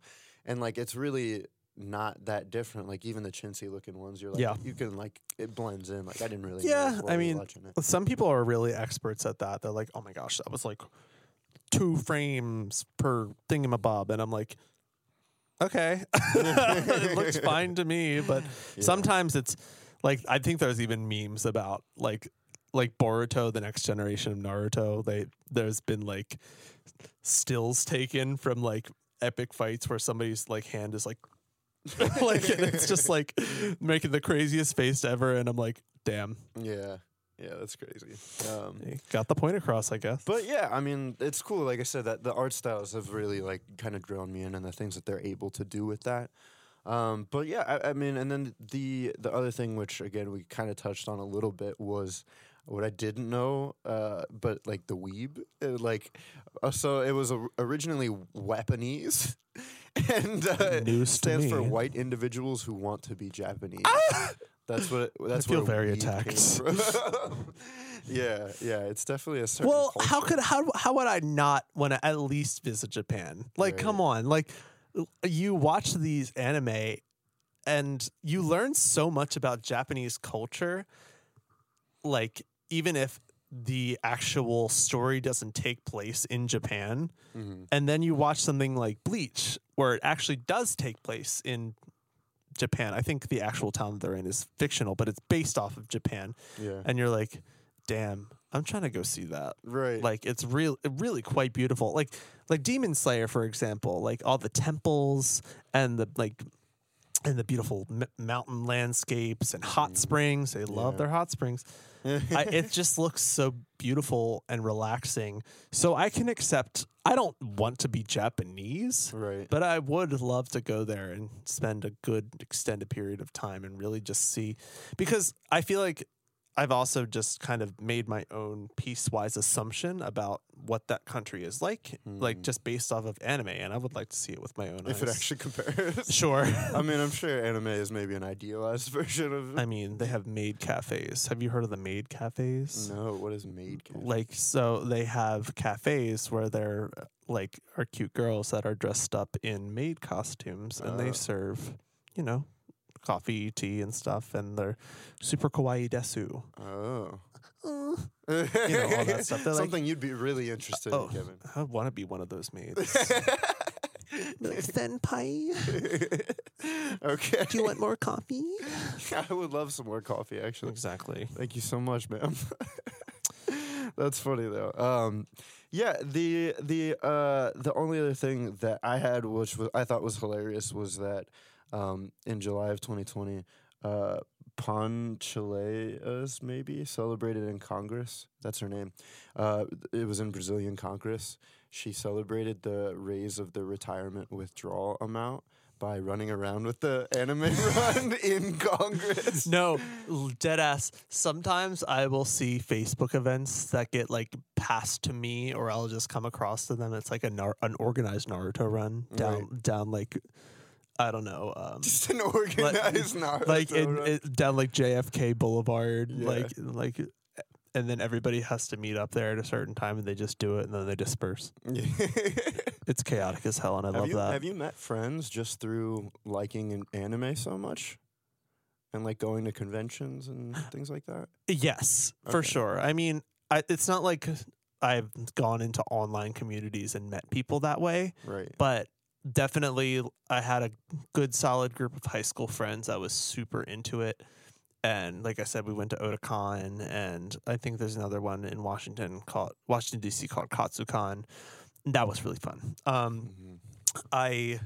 [SPEAKER 2] and like it's really not that different. Like even the chintzy looking ones, you're like,
[SPEAKER 1] Yeah.
[SPEAKER 2] you can like it blends in. Like I didn't really.
[SPEAKER 1] Yeah, I mean. Some people are really experts at that. They're like, oh my gosh, that was like two frames per thingamabob, and I'm like, okay, it looks fine to me. But
[SPEAKER 2] Yeah.
[SPEAKER 1] sometimes it's like I think there's even memes about like like Boruto, the next generation of Naruto. They there's been like stills taken from like epic fights where somebody's like hand is like like and it's just like making the craziest face ever, and I'm like, damn,
[SPEAKER 2] yeah, yeah, that's crazy. Um,
[SPEAKER 1] got the point across, I guess.
[SPEAKER 2] But yeah, I mean, it's cool. Like I said, that the art styles have really like kind of drawn me in, and the things that they're able to do with that. Um, but yeah, I, I mean, and then the the other thing, which again we kind of touched on a little bit, was what I didn't know. Uh, but like the weeb, uh, like uh, so it was or- originally Wapanese, and uh,
[SPEAKER 1] News
[SPEAKER 2] stands for white individuals who want to be Japanese. That's what. It, that's
[SPEAKER 1] feel
[SPEAKER 2] where
[SPEAKER 1] very attacked.
[SPEAKER 2] yeah, yeah, it's definitely a certain.
[SPEAKER 1] Well, how could how how would I not want to at least visit Japan? Like, come on, like you watch these anime, and you learn so much about Japanese culture. Like, even if the actual story doesn't take place in Japan,
[SPEAKER 2] Mhm.
[SPEAKER 1] and then you watch something like Bleach, where it actually does take place in Japan. I think the actual town that they're in is fictional, but it's based off of Japan,
[SPEAKER 2] Yeah.
[SPEAKER 1] and you're like, damn, I'm trying to go see that
[SPEAKER 2] Right.
[SPEAKER 1] like it's real really quite beautiful like like demon slayer for example like all the temples and the like and the beautiful m- mountain landscapes and hot mm-hmm. springs they love
[SPEAKER 2] Yeah.
[SPEAKER 1] their hot springs I, it just looks so beautiful and relaxing so i can accept i don't want to be japanese
[SPEAKER 2] right.
[SPEAKER 1] but I would love to go there and spend a good extended period of time and really just see because I feel like I've also just kind of made my own piecewise assumption about what that country is like, like
[SPEAKER 2] Mm.
[SPEAKER 1] just based off of anime, and I would like to see it with my own
[SPEAKER 2] if
[SPEAKER 1] eyes.
[SPEAKER 2] If it actually compares.
[SPEAKER 1] sure.
[SPEAKER 2] I mean, I'm sure anime is maybe an idealized version of.
[SPEAKER 1] I mean, they have maid cafes. Have you heard of the maid cafes?
[SPEAKER 2] no, what is maid? Cafe?
[SPEAKER 1] Like, so they have cafes where they're uh, like are cute girls that are dressed up in maid costumes, and
[SPEAKER 2] Oh.
[SPEAKER 1] they serve, you know, coffee, tea, and stuff, and they're super kawaii desu.
[SPEAKER 2] Oh.
[SPEAKER 1] Uh,
[SPEAKER 2] you
[SPEAKER 1] know, all that stuff. They're like-
[SPEAKER 2] Something you'd be really interested
[SPEAKER 1] oh,
[SPEAKER 2] in, Kevin.
[SPEAKER 1] I want to be one of those maids. Like, senpai,
[SPEAKER 2] okay.
[SPEAKER 1] do you want more coffee?
[SPEAKER 2] I would love some more coffee, actually.
[SPEAKER 1] Exactly.
[SPEAKER 2] Thank you so much, ma'am. That's funny though. Um, yeah, the the uh, the only other thing that I had, which was I thought was hilarious, was that um, in July of 2020, uh, Panchaleas maybe celebrated in Congress. That's her name. Uh, it was in Brazilian Congress. She celebrated the raise of the retirement withdrawal amount by running around with the anime run in Congress.
[SPEAKER 1] No, dead ass. Sometimes I will see Facebook events that get like passed to me, or I'll just come across to them. It's like a nar- an organized Naruto run down down like I don't know, um,
[SPEAKER 2] Just an organized Naruto
[SPEAKER 1] like in, it, down like JFK Boulevard,
[SPEAKER 2] Yeah.
[SPEAKER 1] like like, and then everybody has to meet up there at a certain time, and they just do it, and then they disperse. It's chaotic as hell, and I
[SPEAKER 2] have
[SPEAKER 1] love
[SPEAKER 2] you
[SPEAKER 1] that.
[SPEAKER 2] have you met friends just through liking an anime so much, and like going to conventions and things like that?
[SPEAKER 1] Yes, for sure. I mean, I, it's not like I've gone into online communities and met people that way,
[SPEAKER 2] Right.
[SPEAKER 1] but definitely I had a good solid group of high school friends. I was super into it. And like I said, we went to Otakon, and I think there's another one in Washington called Washington DC called Katsucon. That was really fun. Um,
[SPEAKER 2] Mhm.
[SPEAKER 1] I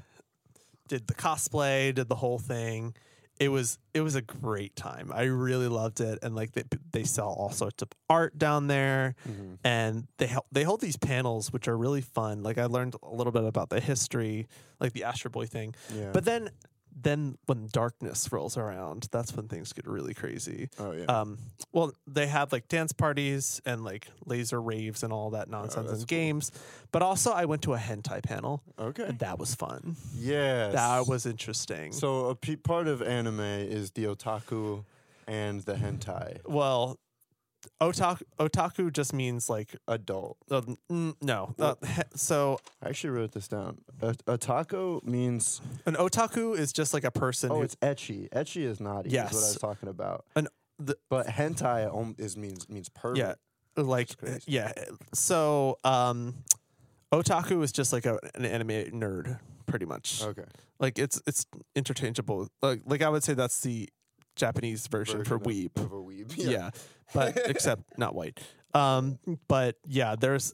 [SPEAKER 1] did the cosplay, did the whole thing. It was it was a great time. I really loved it, and like they they sell all sorts of art down there,
[SPEAKER 2] Mhm.
[SPEAKER 1] and they hel- they hold these panels which are really fun. Like I learned a little bit about the history, like the Astro Boy thing.
[SPEAKER 2] Yeah.
[SPEAKER 1] But then then when darkness rolls around, that's when things get really crazy.
[SPEAKER 2] Oh yeah.
[SPEAKER 1] Um, well, they have like dance parties and like laser raves and all that nonsense
[SPEAKER 2] Oh, that's
[SPEAKER 1] in
[SPEAKER 2] cool.
[SPEAKER 1] games. But also, I went to a hentai panel,
[SPEAKER 2] okay.
[SPEAKER 1] and that was fun.
[SPEAKER 2] Yeah.
[SPEAKER 1] That was interesting.
[SPEAKER 2] So a part of anime is the otaku and the hentai.
[SPEAKER 1] well, otaku otaku just means like
[SPEAKER 2] Adult.
[SPEAKER 1] uh, mm, no. Uh, so
[SPEAKER 2] I actually wrote this down. A- otaku means
[SPEAKER 1] an otaku is just like a person.
[SPEAKER 2] oh, it's ecchi. Ecchi is naughty. Is what I was talking about.
[SPEAKER 1] An- the-
[SPEAKER 2] but hentai is means means pervert.
[SPEAKER 1] yeah, like yeah. So um, otaku is just like a, an anime nerd, pretty much.
[SPEAKER 2] Okay.
[SPEAKER 1] Like it's it's interchangeable. Like like I would say that's the Japanese version, for
[SPEAKER 2] Version
[SPEAKER 1] weeb.
[SPEAKER 2] Of, of a weeb.
[SPEAKER 1] yeah. But except not white. Um, but yeah, there's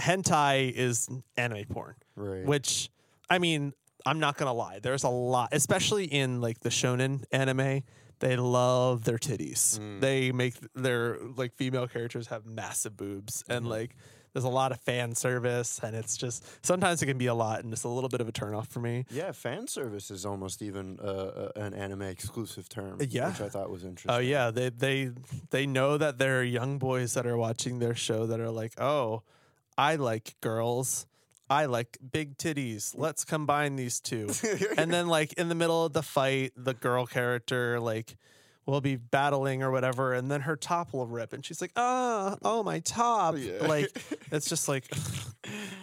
[SPEAKER 1] hentai is anime porn,
[SPEAKER 2] Right.
[SPEAKER 1] which I mean, I'm not gonna lie. There's a lot, especially in like the shonen anime. They love their titties.
[SPEAKER 2] Mm.
[SPEAKER 1] They make their like female characters have massive boobs, and
[SPEAKER 2] Mhm.
[SPEAKER 1] like there's a lot of fan service, and it's just sometimes it can be a lot, and it's a little bit of a turnoff for me.
[SPEAKER 2] yeah, fan service is almost even uh, uh, an anime exclusive term.
[SPEAKER 1] Uh, yeah.
[SPEAKER 2] Which I thought was interesting.
[SPEAKER 1] Oh yeah, they they they know that there are young boys that are watching their show that are like, "Oh, I like girls. I like big titties. Let's combine these two. and then like in the middle of the fight, the girl character like will be battling or whatever, and then her top will rip, and she's like, "Ah, oh my top!"
[SPEAKER 2] Yeah.
[SPEAKER 1] Like it's just like,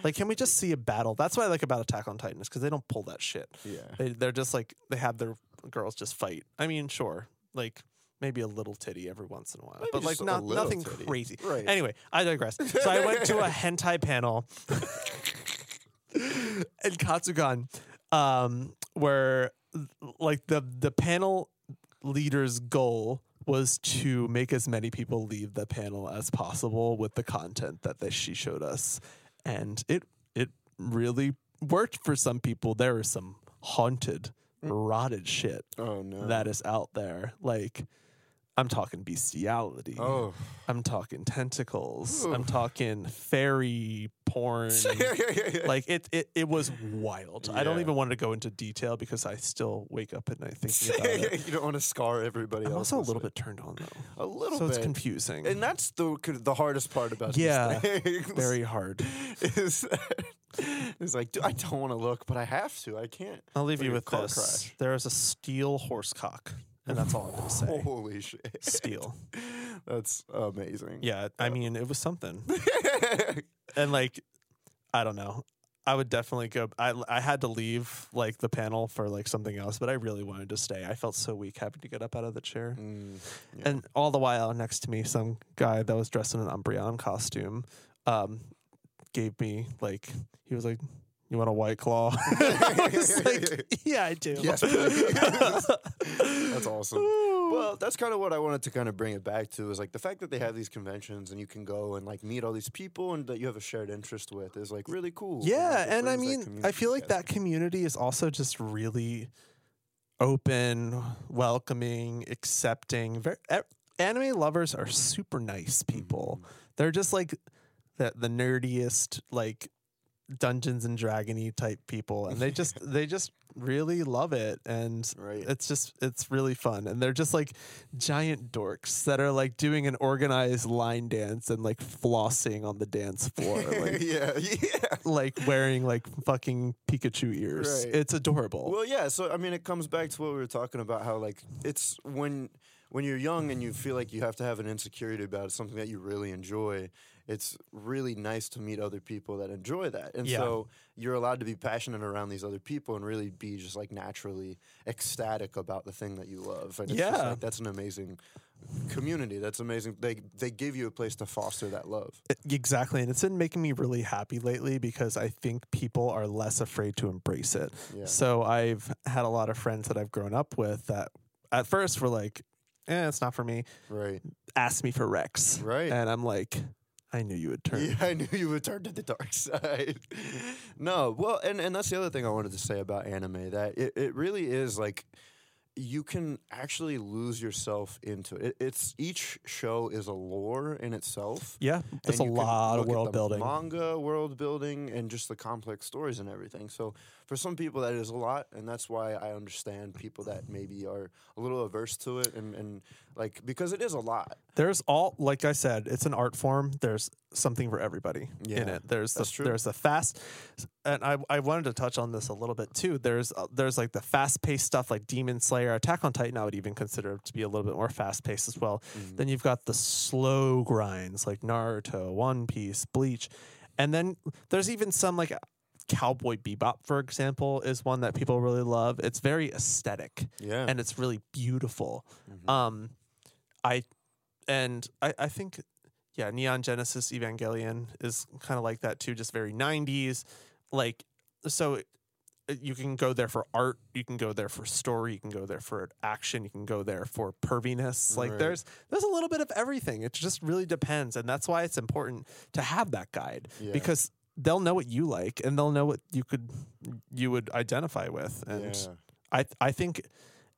[SPEAKER 1] like can we just see a battle? That's what I like about Attack on Titan is because they don't pull that shit.
[SPEAKER 2] yeah.
[SPEAKER 1] They they're just like they have their girls just fight. I mean, sure, like maybe a little titty every once in a while,
[SPEAKER 2] Maybe
[SPEAKER 1] but like not nothing
[SPEAKER 2] titty.
[SPEAKER 1] crazy.
[SPEAKER 2] Right.
[SPEAKER 1] Anyway, I digress. So I went to a hentai panel in Katsucon, um, where like the the panel leader's goal was to make as many people leave the panel as possible with the content that they, she showed us, and it it really worked for some people. There is some haunted, mm. rotted shit
[SPEAKER 2] Oh no.
[SPEAKER 1] that is out there. Like, I'm talking bestiality.
[SPEAKER 2] Oh.
[SPEAKER 1] I'm talking tentacles. I'm talking fairy porn. like it, it, it was wild. I don't even want to go into detail because I still wake up at night thinking about it.
[SPEAKER 2] you don't want to scar everybody
[SPEAKER 1] I'm
[SPEAKER 2] else.
[SPEAKER 1] also a little bit turned on though,
[SPEAKER 2] A little bit.
[SPEAKER 1] so
[SPEAKER 2] bit.
[SPEAKER 1] it's confusing.
[SPEAKER 2] and that's the the hardest part about
[SPEAKER 1] Yeah,
[SPEAKER 2] these things.
[SPEAKER 1] Very hard.
[SPEAKER 2] is that it's like I don't want to look, but I have to. I can't.
[SPEAKER 1] I'll leave
[SPEAKER 2] Like
[SPEAKER 1] you with this.
[SPEAKER 2] crash.
[SPEAKER 1] There is a steel horse cock, and that's all I'm gonna say.
[SPEAKER 2] Holy shit!
[SPEAKER 1] Steel.
[SPEAKER 2] That's amazing.
[SPEAKER 1] Yeah, I mean it was something. and like i don't know i would definitely go i i had to leave like the panel for like something else but i really wanted to stay i felt so weak having to get up out of the chair
[SPEAKER 2] Mm, yeah.
[SPEAKER 1] and all the while next to me some guy that was dressed in an umbreon costume um gave me like he was like you want a white claw like, yeah i do
[SPEAKER 2] Yes. That's awesome. Well, that's kind of what I wanted to kind of bring it back to is like the fact that they have these conventions and you can go and like meet all these people and that you have a shared interest with is like really cool.
[SPEAKER 1] Yeah, and I mean, I feel like
[SPEAKER 2] together.
[SPEAKER 1] that community is also just really open, welcoming, accepting. Very, anime lovers are super nice people.
[SPEAKER 2] Mm-hmm.
[SPEAKER 1] They're just like the the nerdiest, like Dungeons and Dragony type people, and they just they just really love it, and
[SPEAKER 2] Right.
[SPEAKER 1] it's just it's really fun, and they're just like giant dorks that are like doing an organized line dance and like flossing on the dance floor, like
[SPEAKER 2] yeah, yeah.
[SPEAKER 1] like wearing like fucking Pikachu ears.
[SPEAKER 2] Right.
[SPEAKER 1] It's adorable.
[SPEAKER 2] Well, yeah. So I mean, it comes back to what we were talking about. How like it's when when you're young and you feel like you have to have an insecurity about something that you really enjoy. It's really nice to meet other people that enjoy that, and
[SPEAKER 1] Yeah.
[SPEAKER 2] so you're allowed to be passionate around these other people and really be just like naturally ecstatic about the thing that you love. And it's just
[SPEAKER 1] Yeah.
[SPEAKER 2] like, that's an amazing community. That's amazing. They they give you a place to foster that love.
[SPEAKER 1] Exactly. And it's been making me really happy lately because I think people are less afraid to embrace it.
[SPEAKER 2] Yeah.
[SPEAKER 1] So I've had a lot of friends that I've grown up with that at first were like, eh, it's not for me.
[SPEAKER 2] Right.
[SPEAKER 1] Ask me for Rex.
[SPEAKER 2] Right.
[SPEAKER 1] And I'm like, I knew you would turn.
[SPEAKER 2] Yeah, I knew you would turn to the dark side. no, well, and, and that's the other thing I wanted to say about anime that it, it really is like you can actually lose yourself into it. It's each show is a lore in itself.
[SPEAKER 1] Yeah.
[SPEAKER 2] And
[SPEAKER 1] a lot of world building.
[SPEAKER 2] manga, world building, and just the complex stories and everything. So for some people that is a lot, and that's why I understand people that maybe are a little averse to it, and and like because it is a lot.
[SPEAKER 1] There's all like I said, it's an art form. There's something for everybody in it. There's the there's the fast, and I I wanted to touch on this a little bit too. There's uh, there's like the fast paced stuff like Demon Slayer, Attack on Titan. I would even consider to be a little bit more fast paced as well.
[SPEAKER 2] Mm-hmm.
[SPEAKER 1] Then you've got the slow grinds like Naruto, One Piece, Bleach, and then there's even some like Cowboy Bebop, for example, is one that people really love. It's very aesthetic
[SPEAKER 2] Yeah,
[SPEAKER 1] and it's really beautiful.
[SPEAKER 2] Mhm.
[SPEAKER 1] Um, I and I, I think yeah, Neon Genesis Evangelion is kind of like that too, just very '90s. Like so, uh, you can go there for art, you can go there for story, you can go there for action, you can go there for perviness. Like
[SPEAKER 2] Right.
[SPEAKER 1] there's there's a little bit of everything. It just really depends, and that's why it's important to have that guide
[SPEAKER 2] Yeah.
[SPEAKER 1] because they'll know what you like and they'll know what you could you would identify with and
[SPEAKER 2] yeah.
[SPEAKER 1] I I think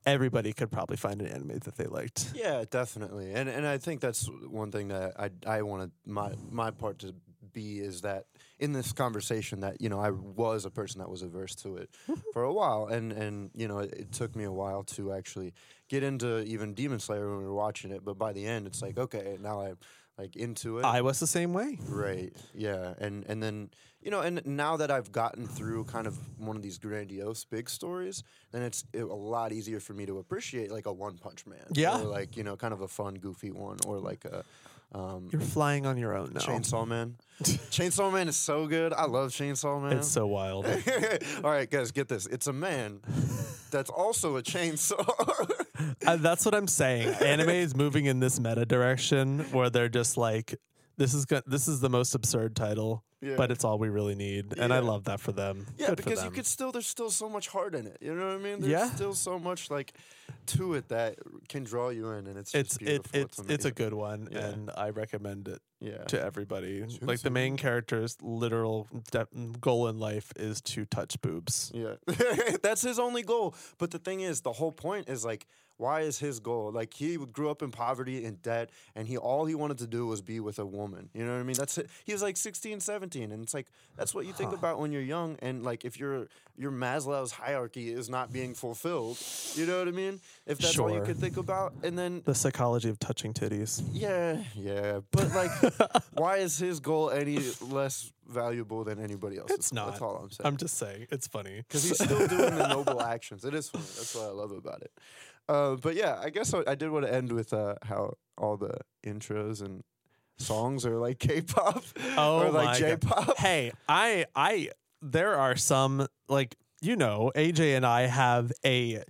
[SPEAKER 1] everybody could probably find an anime that they liked.
[SPEAKER 2] Yeah, definitely, and and I think that's one thing that I I wanted my my part to be is that in this conversation that you know I was a person that was averse to it for a while, and and you know it, it took me a while to actually get into even Demon Slayer when we were watching it, but by the end it's like okay now I'm like into it.
[SPEAKER 1] I was the same way.
[SPEAKER 2] Right. Yeah. And and then you know, and now that I've gotten through kind of one of these grandiose big stories, then it's a lot easier for me to appreciate like a One Punch Man.
[SPEAKER 1] Yeah.
[SPEAKER 2] Or like you know, kind of a fun, goofy one, or like a um,
[SPEAKER 1] You're flying on your own now.
[SPEAKER 2] Chainsaw Man. Chainsaw Man is so good. I love Chainsaw Man.
[SPEAKER 1] It's so wild.
[SPEAKER 2] All right, guys, get this. It's a man that's also a chainsaw.
[SPEAKER 1] Uh, that's what I'm saying. Anime is moving in this meta direction where they're just like, this is go- this is the most absurd title,
[SPEAKER 2] Yeah.
[SPEAKER 1] but it's all we really need, and I love that for them.
[SPEAKER 2] Yeah,
[SPEAKER 1] Good
[SPEAKER 2] because you could still there's still so much heart in it. You know what I mean? There's
[SPEAKER 1] Yeah.
[SPEAKER 2] still so much like to it that can draw you in, and it's
[SPEAKER 1] It's it, it's it's a good one,
[SPEAKER 2] Yeah.
[SPEAKER 1] and I recommend it
[SPEAKER 2] yeah.
[SPEAKER 1] to everybody. Like the main character's literal de- goal in life is to touch boobs.
[SPEAKER 2] Yeah, that's his only goal. But the thing is, the whole point is like, why is his goal? Like he grew up in poverty and debt, and he all he wanted to do was be with a woman. You know what I mean? That's it. He was like 16, 17, and it's like that's what you think
[SPEAKER 1] Huh.
[SPEAKER 2] about when you're young. And like if your your Maslow's hierarchy is not being fulfilled, you know what I mean? If that's all you
[SPEAKER 1] Sure.
[SPEAKER 2] could think about, and then
[SPEAKER 1] The psychology of touching titties.
[SPEAKER 2] yeah, yeah, but like, why is his goal any less valuable than anybody else's?
[SPEAKER 1] It's not.
[SPEAKER 2] That's all I'm saying.
[SPEAKER 1] I'm just saying, it's funny
[SPEAKER 2] because he's still doing the noble actions. It is funny. That's what I love about it. Uh, but yeah, I guess I, I did want to end with uh, how all the intros and songs are like K-pop
[SPEAKER 1] Oh
[SPEAKER 2] or like J-pop.
[SPEAKER 1] hey, I I there are some like you know, AJ and I have a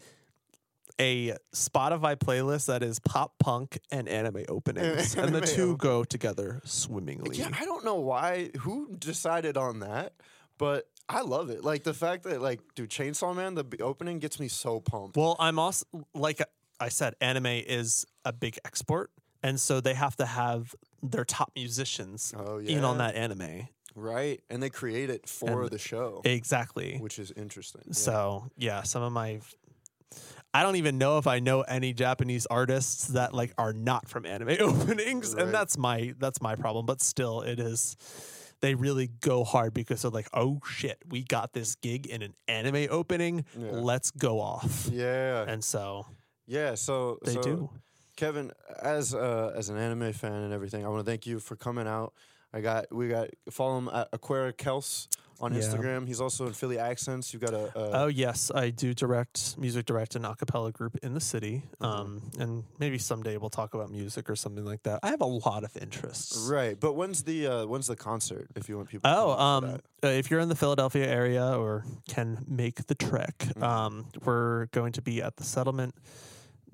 [SPEAKER 1] a Spotify playlist that is pop punk and anime openings, and the two go together swimmingly.
[SPEAKER 2] Yeah, I don't know why who decided on that, but I love it. Like the fact that like, dude, Chainsaw Man, the opening gets me so pumped.
[SPEAKER 1] Well, I'm also like I said, anime is a big export, and so they have to have their top musicians
[SPEAKER 2] Oh
[SPEAKER 1] in on that anime.
[SPEAKER 2] right? And they create it for
[SPEAKER 1] And
[SPEAKER 2] the show,
[SPEAKER 1] Exactly.
[SPEAKER 2] which is interesting. Yeah.
[SPEAKER 1] So yeah, some of my I don't even know if I know any Japanese artists that like are not from anime openings,
[SPEAKER 2] Right.
[SPEAKER 1] and that's my that's my problem. But still, it is they really go hard because they're like, oh shit, we got this gig in an anime opening.
[SPEAKER 2] Yeah.
[SPEAKER 1] Let's go off.
[SPEAKER 2] yeah,
[SPEAKER 1] And so
[SPEAKER 2] yeah. So
[SPEAKER 1] they
[SPEAKER 2] so,
[SPEAKER 1] do.
[SPEAKER 2] Kevin, as uh, as an anime fan and everything, I want to thank you for coming out. I got we got follow him at Aquara Kels on
[SPEAKER 1] Yeah.
[SPEAKER 2] Instagram. He's also in Philly Accents. You've got a, a
[SPEAKER 1] Oh yes, I do direct music direct an a cappella group in the city.
[SPEAKER 2] Mhm.
[SPEAKER 1] Um, and maybe someday we'll talk about music or something like that. I have a lot of interests.
[SPEAKER 2] right. But when's the uh, when's the concert? If you want people. to
[SPEAKER 1] Oh,
[SPEAKER 2] come out for
[SPEAKER 1] um, uh, if you're in the Philadelphia area or can make the trek,
[SPEAKER 2] Mhm.
[SPEAKER 1] um, we're going to be at the Settlement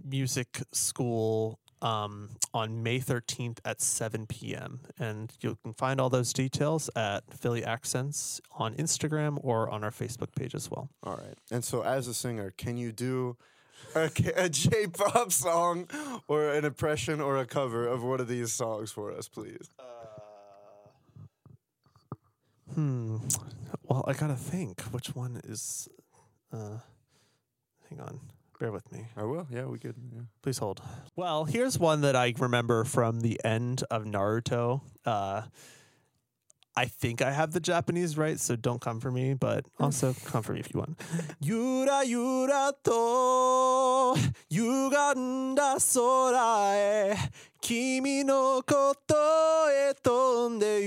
[SPEAKER 1] Music School um, on May 13th at 7 p.m. And you can find all those details at Philly Accents on Instagram or on our Facebook page as well.
[SPEAKER 2] All right. And so, as a singer, can you do a, K- a J-pop song or an impression or a cover of one of these songs for us, please?
[SPEAKER 1] Hmm. Well, I gotta think. Which one is? Uh, hang on. Bear with me.
[SPEAKER 2] I will. Yeah, we could. Yeah.
[SPEAKER 1] Please hold. Well, here's one that I remember from the end of Naruto. Uh, I think I have the Japanese right, so don't come for me, but also come for me if you want. Yura yura to yuganda sora e kimi
[SPEAKER 2] no
[SPEAKER 1] koto
[SPEAKER 2] e tonde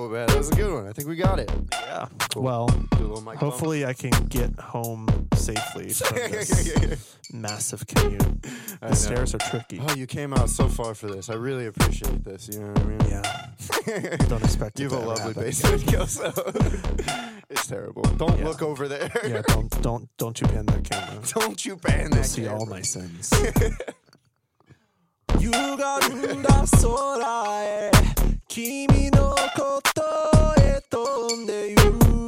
[SPEAKER 2] cool, man. That was a good one. I think we got it.
[SPEAKER 1] Yeah.
[SPEAKER 2] Cool.
[SPEAKER 1] Well,
[SPEAKER 2] Do a little mic bump.
[SPEAKER 1] hopefully I can get home safely from this massive commute.
[SPEAKER 2] I
[SPEAKER 1] The
[SPEAKER 2] know.
[SPEAKER 1] stairs are tricky.
[SPEAKER 2] Oh, you came out so far for this. I really appreciate this. You know what I mean?
[SPEAKER 1] Yeah. Don't expect it
[SPEAKER 2] You have
[SPEAKER 1] to
[SPEAKER 2] a
[SPEAKER 1] ever
[SPEAKER 2] lovely
[SPEAKER 1] happen
[SPEAKER 2] basement, Kelso. it's terrible. Don't
[SPEAKER 1] Yeah.
[SPEAKER 2] look over there.
[SPEAKER 1] again. Yeah, don't don't don't you pan that camera.
[SPEAKER 2] Don't you ban
[SPEAKER 1] You'll
[SPEAKER 2] that
[SPEAKER 1] see all
[SPEAKER 2] camera.
[SPEAKER 1] my sins. 歪んだ空へ 君のことへ飛んでゆく